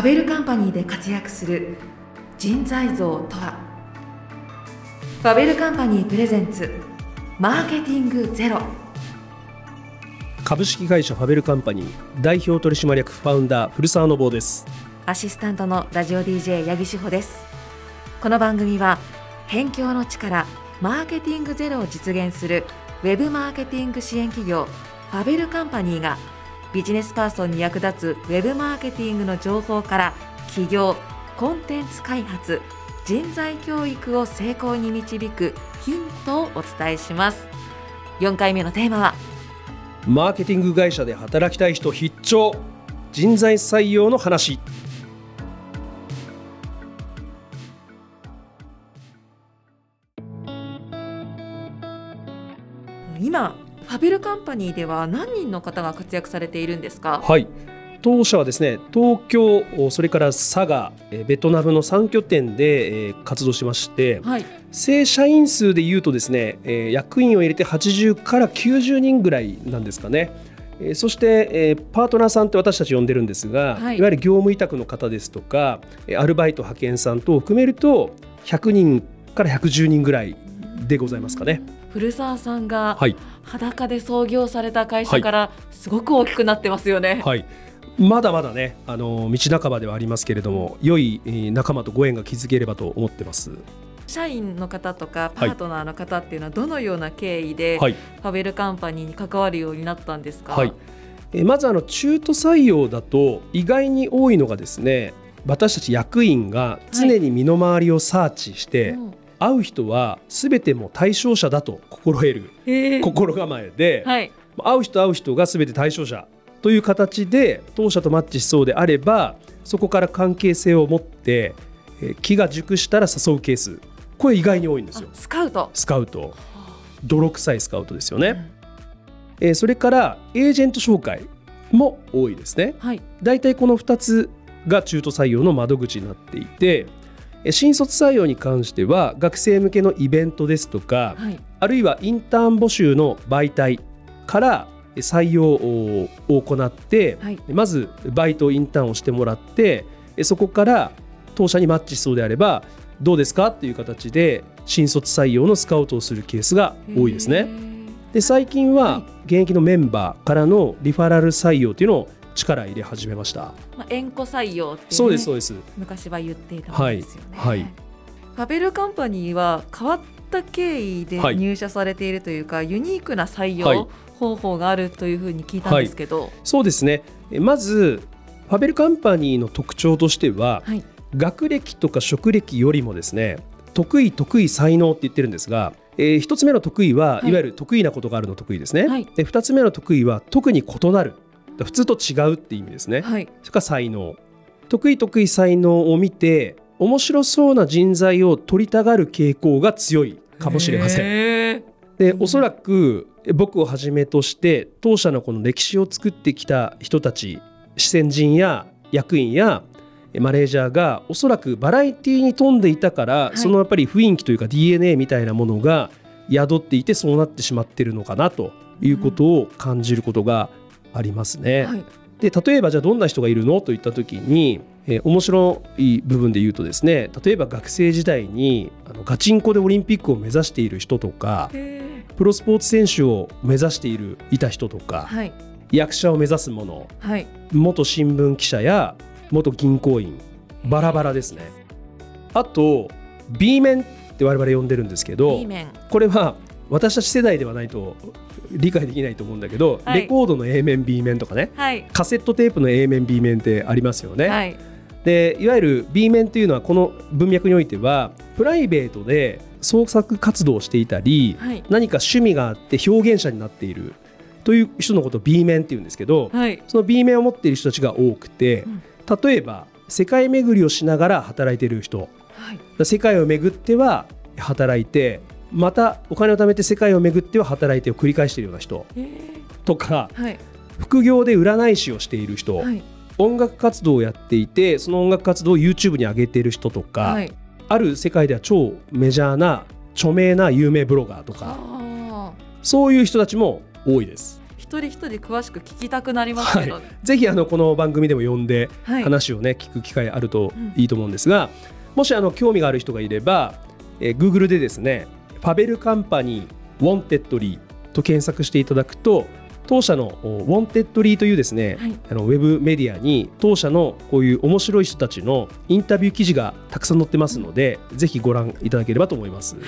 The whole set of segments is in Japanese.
ァベルカンパニーで活躍する人材像とは？ファベルカンパニープレゼンツマーケティングゼロ株式会社ファベルカンパニー代表取締役ファウンダー古澤信夫です。アシスタントのラジオ DJ 八木志保です。この番組は辺境の力マーケティングゼロを実現するウェブマーケティング支援企業ファベルカンパニーがビジネスパーソンに役立つウェブマーケティングの情報から企業コンテンツ開発人材教育を成功に導くヒントをお伝えします。4回目のテーマはマーケティング会社で働きたい人必聴。人材採用の話。ファベルカンパニーでは何人の方が活躍されているんですか？はい。当社はですね東京それから佐賀ベトナムの3拠点で活動しまして、はい、正社員数でいうとですね役員を入れて80から90人ぐらいなんですかね。そしてパートナーさんって私たち呼んでるんですが、はい、いわゆる業務委託の方ですとかアルバイト派遣さんと含めると100人から110人ぐらいでございますかね。古澤さんが裸で創業された会社からすごく大きくなってますよね。はい、まだまだねあの道半ばではありますけれども良い仲間とご縁が築ければと思ってます。社員の方とかパートナーの方っていうのはどのような経緯でファベルカンパニーに関わるようになったんですか、はい、えまずあの中途採用だと意外に多いのがですね私たち役員が常に身の回りをサーチして、はい会う人は全ても対象者だと心得る。心構えで、はい、会う人会う人が全て対象者という形で当社とマッチしそうであればそこから関係性を持って気が熟したら誘うケース。これ意外に多いんですよ。スカウト。スカウト。泥臭いスカウトですよね、うん、えそれからエージェント紹介も多いですね、はい、だいたいこの2つが中途採用の窓口になっていて新卒採用に関しては学生向けのイベントですとか、はい、あるいはインターン募集の媒体から採用を行って、はい、まずバイトインターンをしてもらってそこから当社にマッチしそうであればどうですかっていう形で新卒採用のスカウトをするケースが多いですね。で最近は現役のメンバーからのリファラル採用というのを力入れ始めました。まあ、縁故採用って、ね、そうですそうです。昔は言っていたんですよね。はい、はい、ファベルカンパニーは変わった経緯で入社されているというか、はい、ユニークな採用方法があるというふうに聞いたんですけど、はい、そうですね。まずファベルカンパニーの特徴としては、学歴とか職歴よりもですね得意得意才能って言ってるんですがえー、1つ目の得意は、い、わゆる得意なことがあるの得意ですね、はい、で2つ目の得意は特に異なる普通と違うって意味ですね、はい、それから才能。得意得意才能を見て面白そうな人材を取りたがる傾向が強いかもしれません。でおそらく僕をはじめとして当社のこの歴史を作ってきた人たち視線人や役員やマネージャーがおそらくバラエティーに富んでいたから、はい、そのやっぱり雰囲気というか DNA みたいなものが宿っていてそうなってしまってるのかなということを感じることがありますね。はい、で例えばじゃあどんな人がいるの？といった時に、えー、面白い部分で言うとですね例えば学生時代にあのガチンコでオリンピックを目指している人とかプロスポーツ選手を目指しているいた人とか、はい、役者を目指す者、はい、元新聞記者や元銀行員バラバラですね。あと B 面って我々呼んでるんですけどこれは私たち世代ではないと理解できないと思うんだけど、はい、レコードの A 面 B 面とかね、はい、カセットテープの A 面 B 面ってありますよね。はい、でいわゆる B 面というのはこの文脈においてはプライベートで創作活動をしていたり、はい、何か趣味があって表現者になっているという人のことを B 面っていうんですけど、はい、その B 面を持っている人たちが多くて、うん、例えば世界巡りをしながら働いている人、はい、世界を巡っては働いてまたお金を貯めて世界を巡っては働いてを繰り返しているような人とか、はい、副業で占い師をしている人、はい、音楽活動をやっていてその音楽活動を YouTube に上げている人とか、はい、ある世界では超メジャーな著名な有名ブロガーとかそういう人たちも多いです。一人一人詳しく聞きたくなりますけど、はい、ぜひあのこの番組でも呼んで話をね、聞く機会あるといいと思うんですが、もしあの興味がある人がいれば、えー、Google でですねファベルカンパニー Wantedly と検索していただくと当社の Wantedly というですね、はい、あのウェブメディアに当社のこういう面白い人たちのインタビュー記事がたくさん載ってますので、ぜひご覧いただければと思います。はい、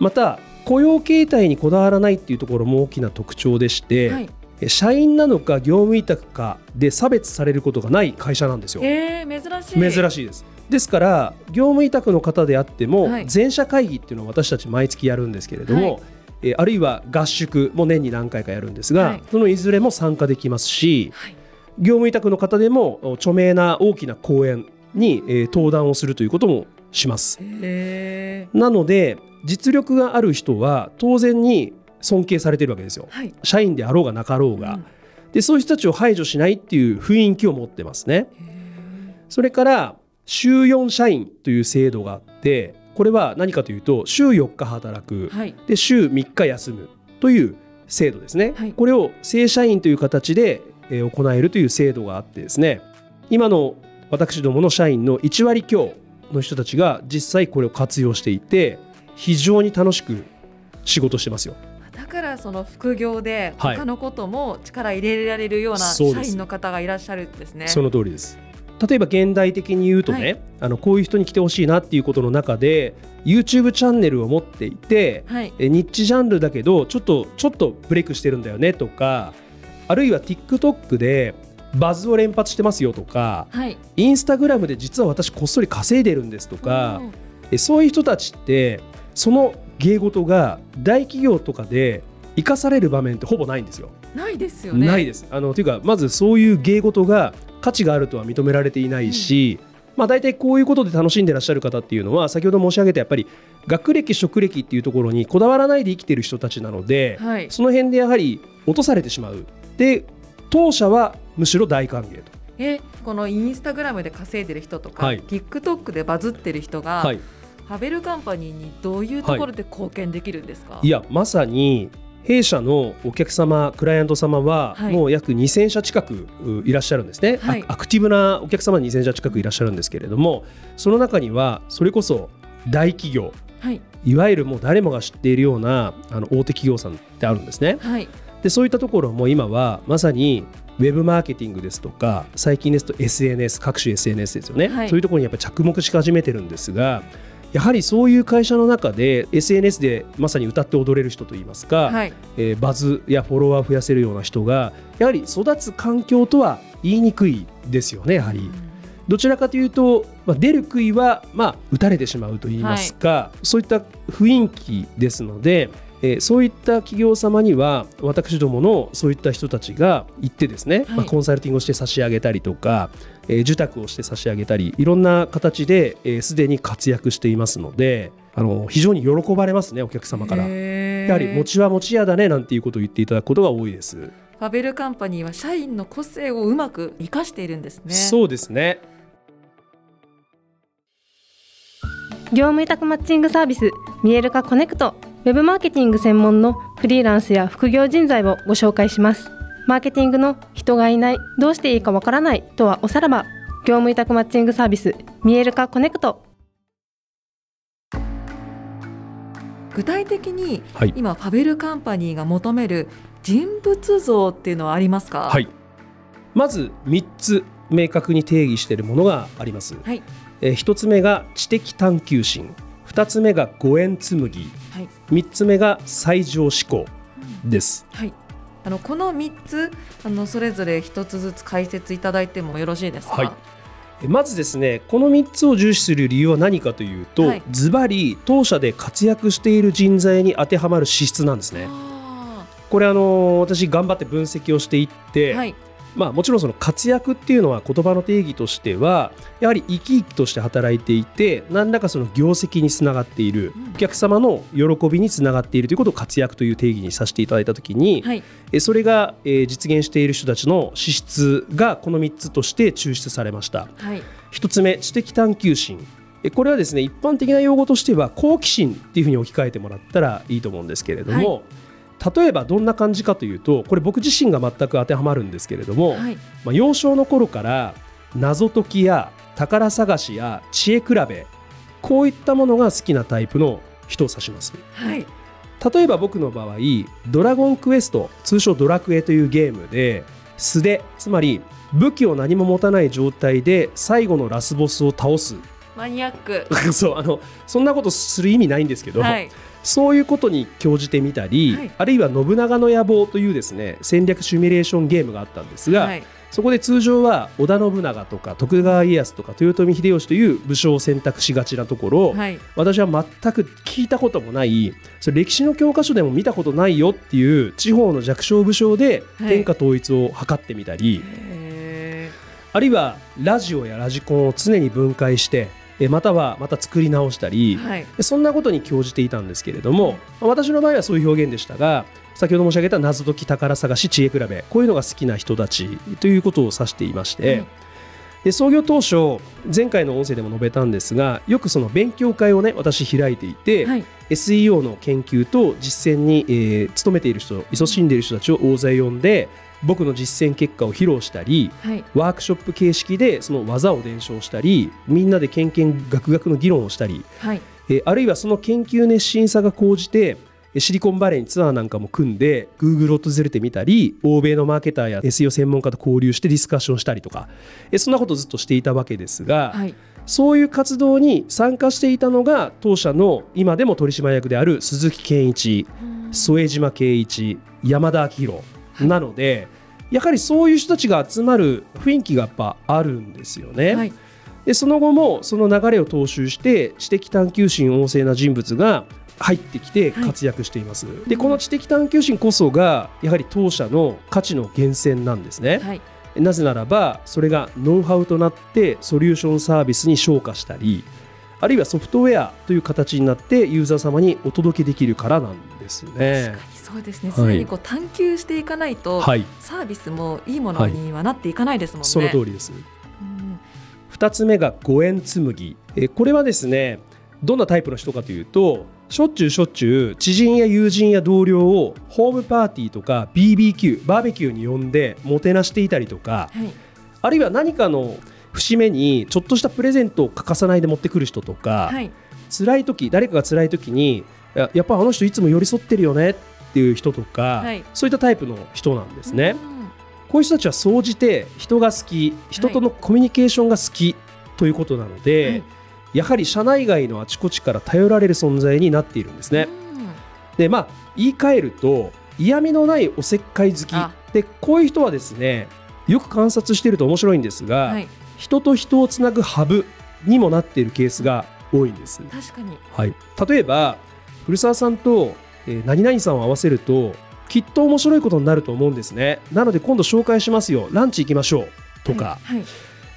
また雇用形態にこだわらないっていうところも大きな特徴でして、はい、社員なのか業務委託かで差別されることがない会社なんですよ。えー、珍しい。珍しいですですから業務委託の方であっても、全社会議っていうのを私たち毎月やるんですけれども、えー、あるいは合宿も年に何回かやるんですが、はい、そのいずれも参加できますし、はい、業務委託の方でも著名な大きな講演に、えー、登壇をするということもします。なので実力がある人は当然に尊敬されているわけですよ、はい、社員であろうがなかろうが、うん、でそういう人たちを排除しないっていう雰囲気を持ってますね。それから週4社員という制度があってこれは何かというと週4日働く、はい、で週3日休むという制度ですね、はい、これを正社員という形で行えるという制度があってですね。今の私どもの社員の1割強の人たちが実際これを活用していて非常に楽しく仕事してますよ。だからその副業で他のことも力入れられるような社員の方がいらっしゃるんですね。その通りです。例えば現代的に言うとね、はい、あのこういう人に来てほしいなっていうことの中で YouTube チャンネルを持っていて、はい、ニッチジャンルだけどちょっとちょっとブレイクしてるんだよねとかあるいは TikTok でバズを連発してますよとか、はい、インスタグラムで実は私こっそり稼いでるんですとか、そういう人たちってその芸事が大企業とかで生かされる場面ってほぼないんですよ。ないですよね。ないです。あのというかまずそういう芸事が価値があるとは認められていないし、うん、まあ大体こういうことで楽しんでらっしゃる方っていうのは先ほど申し上げたやっぱり学歴職歴っていうところにこだわらないで生きてる人たちなので、はい、その辺でやはり落とされてしまう。で当社はむしろ大歓迎と。えこのインスタグラムで稼いでる人とか、はい、TikTok でバズってる人が、はい、ハベルカンパニーにどういうところで貢献できるんですか、はい、いやまさに弊社のお客様クライアント様はもう約2000社近くいらっしゃるんですね、はい、アクティブなお客様2000社近くいらっしゃるんですけれどもその中にはそれこそ大企業、はい、いわゆるもう誰もが知っているようなあの大手企業さんってあるんですね、はい、でそういったところも今はまさにウェブマーケティングですとか最近ですと SNS 各種 SNS ですよね、はい、そういうところにやっぱり着目し始めてるんですがやはりそういう会社の中で SNS でまさに歌って踊れる人といいますか、はい、えー、バズやフォロワーを増やせるような人がやはり育つ環境とは言いにくいですよねやはり。どちらかというと、まあ、出る杭は、まあ、打たれてしまうといいますか、はい、そういった雰囲気ですのでえー、そういった企業様には私どものそういった人たちが行ってですね、はい、まあ、コンサルティングをして差し上げたりとか、えー、受託をして差し上げたりいろんな形ですで、えー、に活躍していますのであの非常に喜ばれますねお客様から。やはり餅は餅屋だねなんていうことを言っていただくことが多いです。ファベルカンパニーは社員の個性をうまく生かしているんですね。そうですね。業務委託マッチングサービスミエルカコネクトウェブマーケティング専門のフリーランスや副業人材をご紹介します。マーケティングの人がいないどうしていいかわからないとはおさらば業務委託マッチングサービスミエルカコネクト。具体的に、今ファベルカンパニーが求める人物像っていうのはありますか、はい、まず3つ明確に定義しているものがあります、はい、えー、1つ目が知的探求心。2つ目が五円紬、はい、3つ目が最上志向です、はい、あのこの3つあのそれぞれ1つずつ解説いただいてもよろしいですか、はい、まずですねこの3つを重視する理由は何かというとズバリ当社で活躍している人材に当てはまる資質なんですね。これあの私頑張って分析をしていって、はい、まあ、もちろんその活躍っていうのは言葉の定義としてはやはり生き生きとして働いていて何らかその業績につながっている、お客様の喜びにつながっているということを活躍という定義にさせていただいたときに、はい、それが実現している人たちの資質がこの3つとして抽出されました。はい、1つ目知的探求心。これはですね一般的な用語としては好奇心っていうふうに置き換えてもらったらいいと思うんですけれども、はい例えばどんな感じかというとこれ僕自身が全く当てはまるんですけれども、はい。まあ、幼少の頃から謎解きや宝探しや知恵比べこういったものが好きなタイプの人を指します。はい。例えば僕の場合「ドラゴンクエスト」通称「ドラクエ」というゲームで素手つまり武器を何も持たない状態で最後のラスボスを倒す。マニアック。そうあのそんなことする意味ないんですけど、はいそういうことに興じてみたり、はい。あるいは「信長の野望」というですね戦略シミュレーションゲームがあったんですが、はい。そこで通常は織田信長とか徳川家康とか豊臣秀吉という武将を選択しがちなところ、はい。私は全く聞いたこともないそれ歴史の教科書でも見たことないよっていう地方の弱小武将ではい。天下統一を図ってみたり、へあるいはラジオやラジコンを常に分解してえまたはまた作り直したり、ーはい。そんなことに興じていたんですけれども、まあ私の場合はそういう表現でしたが先ほど申し上げた謎解き宝探し知恵比べこういうのが好きな人たちということを指していまして、はいで創業当初前回の音声でも述べたんですがよくその勉強会をね私開いていて、はい。SEO の研究と実践に、えー勤めている人勤しんでいる人たちを大勢呼んで僕の実践結果を披露したりはい。ワークショップ形式でその技を伝承したりみんなでけんけんがくがくの議論をしたり、はい。えーあるいはその研究熱心さが高じてえーシリコンバレーにツアーなんかも組んで Google を訪れてみたり欧米のマーケターや SEO 専門家と交流してディスカッションしたりとか。えーそんなことをずっとしていたわけですが、はい。そういう活動に参加していたのが当社の今でも取締役である鈴木健一添島圭一山田明宏 なので、やはりそういう人たちが集まる雰囲気がやっぱあるんですよね。はい。でその後もその流れを踏襲して知的探求心旺盛な人物が入ってきてはい。活躍しています、でこの知的探求心こそがやはり当社の価値の源泉なんですね、はい。なぜならばそれがノウハウとなってソリューションサービスに昇華したりあるいはソフトウェアという形になってユーザー様にお届けできるからなんですね。確かにそうですね。はい。常にこう探求していかないと、はい。サービスもいいものにはなっていかないですもんね。その通りです。うん。2つ目が五円紬。えーこれはですねどんなタイプの人かというとしょっちゅうしょっちゅう知人や友人や同僚をホームパーティーとか BBQ バーベキューに呼んでもてなしていたりとかはい。あるいは何かの節目にちょっとしたプレゼントを欠かさないで持ってくる人とか、はい。辛い時誰かが辛い時にややっぱあの人いつも寄り添ってるよねっていう人とか、はい。そういったタイプの人なんですね。うん。こういう人たちは総じて人が好き人とのコミュニケーションが好きということなので、はい。やはり社内外のあちこちから頼られる存在になっているんですね。うん。でまあ言い換えると嫌味のないおせっかい好き。あ。でこういう人はですねよく観察していると面白いんですが、はい人と人をつなぐハブにもなっているケースが多いんです。確かに。はい、例えば古澤さんと、えー何々さんを合わせるときっと面白いことになると思うんですね。なので今度紹介しますよ。ランチ行きましょう。とか、はいはい。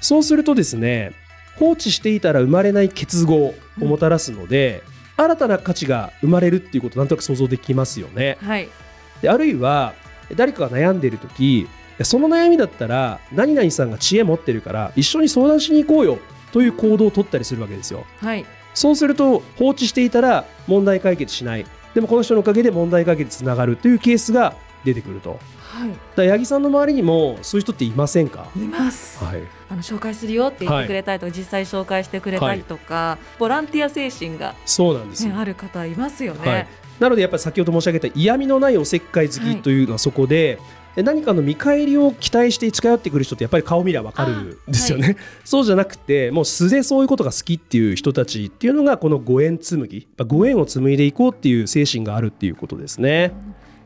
そうするとですね放置していたら生まれない結合をもたらすので、新たな価値が生まれるっていうことなんとなく想像できますよね。はい。であるいは誰かが悩んでいる時その悩みだったら何々さんが知恵持ってるから一緒に相談しに行こうよという行動を取ったりするわけですよ。はい。そうすると放置していたら問題解決しない。でもこの人のおかげで問題解決につながるというケースが出てくるとはい。だ八木さんの周りにもそういう人っていませんか？います、はい。あの紹介するよって言ってくれたりとか、実際紹介してくれたりとか、ボランティア精神が、そうなんですある方いますよね。はい、なのでやっぱり先ほど申し上げた嫌味のないおせっかい好きというのはそこで、で何かの見返りを期待して近寄ってくる人ってやっぱり顔見りゃ分かるんですよね、そうじゃなくてもう素でそういうことが好きっていう人たちっていうのがこのご縁紡ぎご縁を紡いでいこうっていう精神があるっていうことですね。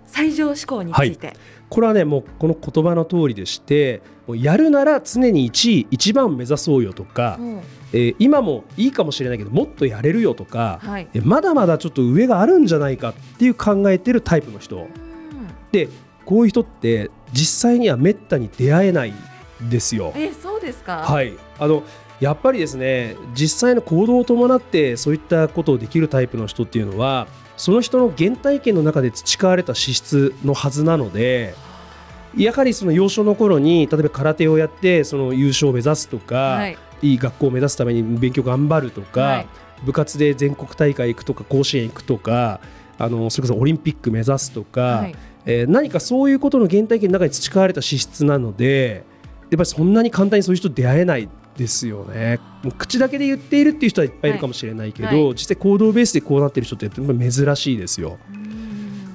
最上志向について、これはねもうこの言葉の通りでしてもうやるなら常に1位1番を目指そうよとか、もうえー今もいいかもしれないけどもっとやれるよとか、はい。えまだまだちょっと上があるんじゃないかっていう考えてるタイプの人。うん。でこういう人って実際にはめったに出会えない。んですよ。えそうですか？はいあのやっぱりですね実際の行動を伴ってそういったことをできるタイプの人っていうのはその人の原体験の中で培われた資質のはずなのでやはりその幼少の頃に例えば空手をやってその優勝を目指すとか、はいい、い学校を目指すために勉強頑張るとか、はい部活で全国大会行くとか甲子園行くとかあのそれこそオリンピック目指すとか、はい、えー、何かそういうことの原体験の中に培われた資質なのでやっぱりそんなに簡単にそういう人出会えないですよね。口だけで言っているっていう人はいっぱいいるかもしれないけど、はい。はい、実際行動ベースでこうなっている人って珍しいですよ。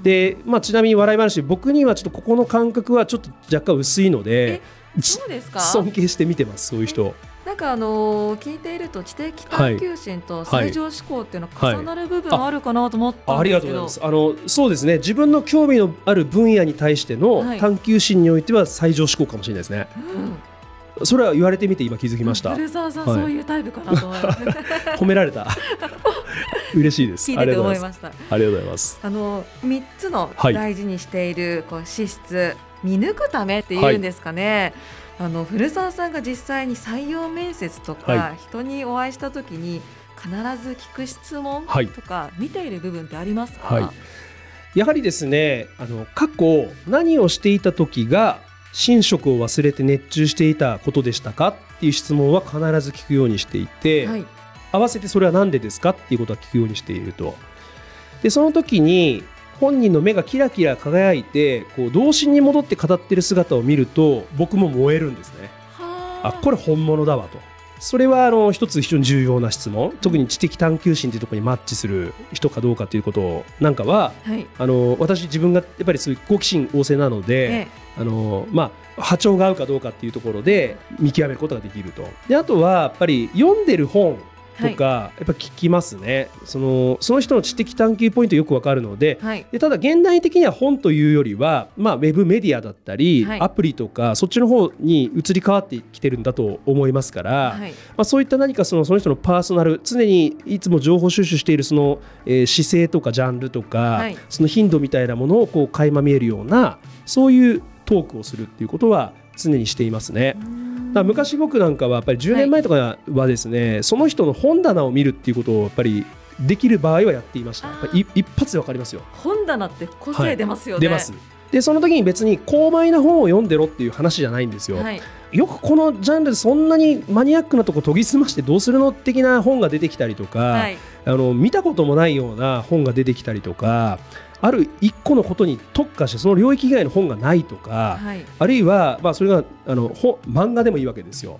で、まあ、ちなみに笑い話僕にはちょっとここの感覚はちょっと若干薄いのでそうですか？尊敬して見てますそういう人。なんかあのー、聞いていると知的探求心と正常思考っていうのは重なる部分あるかなと思ったんですけど、はいはい、あありがとうございます。あのそうですね。自分の興味のある分野に対しての探求心においては最上思考かもしれないですね、うん、それは言われてみて今気づきました。古澤さん、はい、そういうタイプかなと。褒められた。嬉しいです。聞いてて思いました。ありがとうございます。あの三つの大事にしているこう資質見抜くためっていうんですかね、あの古澤さんが実際に採用面接とか、はい、人にお会いしたときに必ず聞く質問とか、見ている部分ってありますか、はい、やはりですねあの過去何をしていた時が寝食を忘れて熱中していたことでしたかっていう質問は必ず聞くようにしていて、はい、合わせてそれは何でですかっていうことは聞くようにしていると。でその時に本人の目がキラキラ輝いてこう童心に戻って語ってる姿を見ると僕も燃えるんですね。あ。これ本物だわと。それはあの一つ非常に重要な質問。特に知的探求心というところにマッチする人かどうかということなんかは、はい、あの私自分がやっぱりそういう好奇心旺盛なので、ええ、あのまあ、波長が合うかどうかっていうところで見極めることができると。であとはやっぱり読んでる本とか、やっぱ聞きますね。そのその人の知的探求ポイントよくわかるのではい、でただ現代的には本というよりは、まあ、ウェブメディアだったり、はい、アプリとかそっちの方に移り変わってきてるんだと思いますから、はい、まあ、そういった何かそのその人のパーソナル常にいつも情報収集しているその、えー、姿勢とかジャンルとか、その頻度みたいなものをこう垣間見えるようなそういうトークをするっていうことは常にしていますね。だ昔僕なんかはやっぱり10年前とかはですね、はい、その人の本棚を見るっていうことをやっぱりできる場合はやっていました。一発でわかりますよ。本棚って個性出ますよね、はい、出ます。でその時に別に高邁な本を読んでろっていう話じゃないんですよ、はい、よくこのジャンルでそんなにマニアックなとこ研ぎ澄ましてどうするの的な本が出てきたりとか、はい、あの見たこともないような本が出てきたりとかある一個のことに特化してその領域以外の本がないとか、はい、あるいはまあそれがあの本漫画でもいいわけですよ。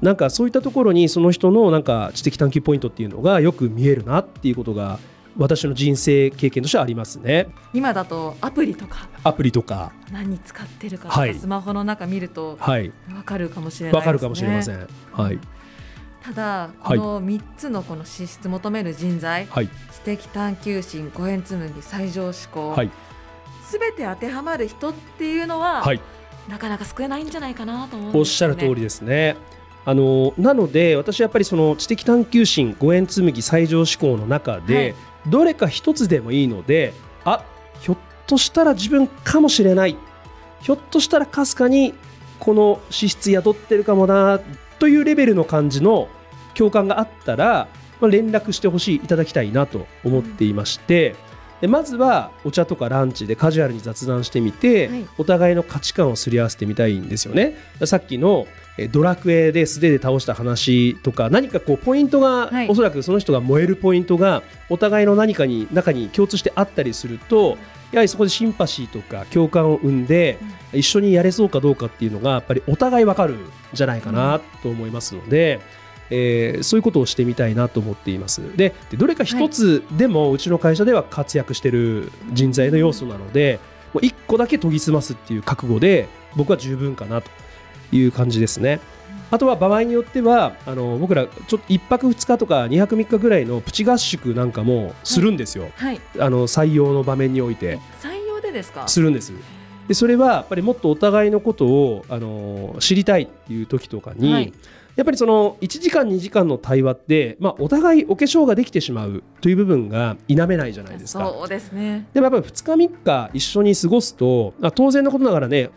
なんかそういったところにその人のなんか知的探求ポイントっていうのがよく見えるなっていうことが私の人生経験としてはありますね。今だとアプリとか。アプリとか。何使ってるかとか、はい、スマホの中見ると分かるかもしれないね。かるかもしれません、はいただこの3つのこの資質求める人材、はい、知的探求心五円紡ぎ最上志向、はい、全て当てはまる人っていうのは、はい、なかなか救えないんじゃないかなと思うん、ね、おっしゃる通りですね。あのなので私やっぱりその知的探求心五円紡ぎ最上志向の中で、どれか一つでもいいのであひょっとしたら自分かもしれない。ひょっとしたらかすかにこの資質宿ってるかもなというレベルの感じの共感があったら、まあ、連絡してほしいいただきたいなと思っていまして、でまずはお茶とかランチでカジュアルに雑談してみて、はい、お互いの価値観をすり合わせてみたいんですよね。さっきのドラクエで素手で倒した話とか何かこうポイントが、はい、おそらくその人が燃えるポイントがお互いの何かに中に共通してあったりするとやはりそこでシンパシーとか共感を生んで、一緒にやれそうかどうかっていうのがやっぱりお互い分かるんじゃないかなと思いますので。えー、そういうことをしてみたいなと思っています。でどれか一つでもうちの会社では活躍している人材の要素なので、もう1個だけ研ぎ澄ますっていう覚悟で僕は十分かなという感じですね。あとは場合によってはあの僕らちょっと1泊2日とか2泊3日ぐらいのプチ合宿なんかもするんですよ、はい、あの採用の場面において。採用でですか？するんです。でそれはやっぱりもっとお互いのことをあの知りたいっていう時とかに、はいやっぱりその1時間2時間の対話って、まあ、お互いお化粧ができてしまうという部分が否めないじゃないですか。そうですねでもやっぱり2日3日一緒に過ごすと当然のことながらね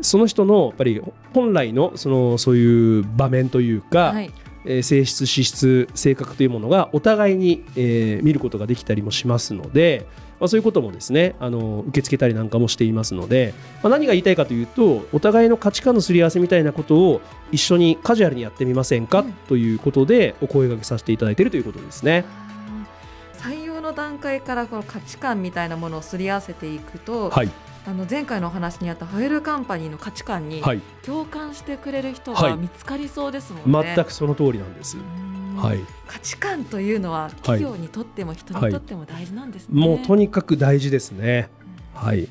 その人のやっぱり本来のそのそういう場面というか、はいえー、性質資質性格というものがお互いに、えー、見ることができたりもしますので、まあ、そういうこともですねあの受け付けたりなんかもしていますので、まあ、何が言いたいかというとお互いの価値観のすり合わせみたいなことを一緒にカジュアルにやってみませんか、ということでお声がけさせていただいているということですね。の段階からこの価値観みたいなものをすり合わせていくと、はい、あの前回のお話にあったファイルカンパニーの価値観に共感してくれる人が見つかりそうですもんね。はい、全くその通りなんです。はい、価値観というのは企業にとっても人にとっても大事なんですね。もうとにかく大事ですね。はい。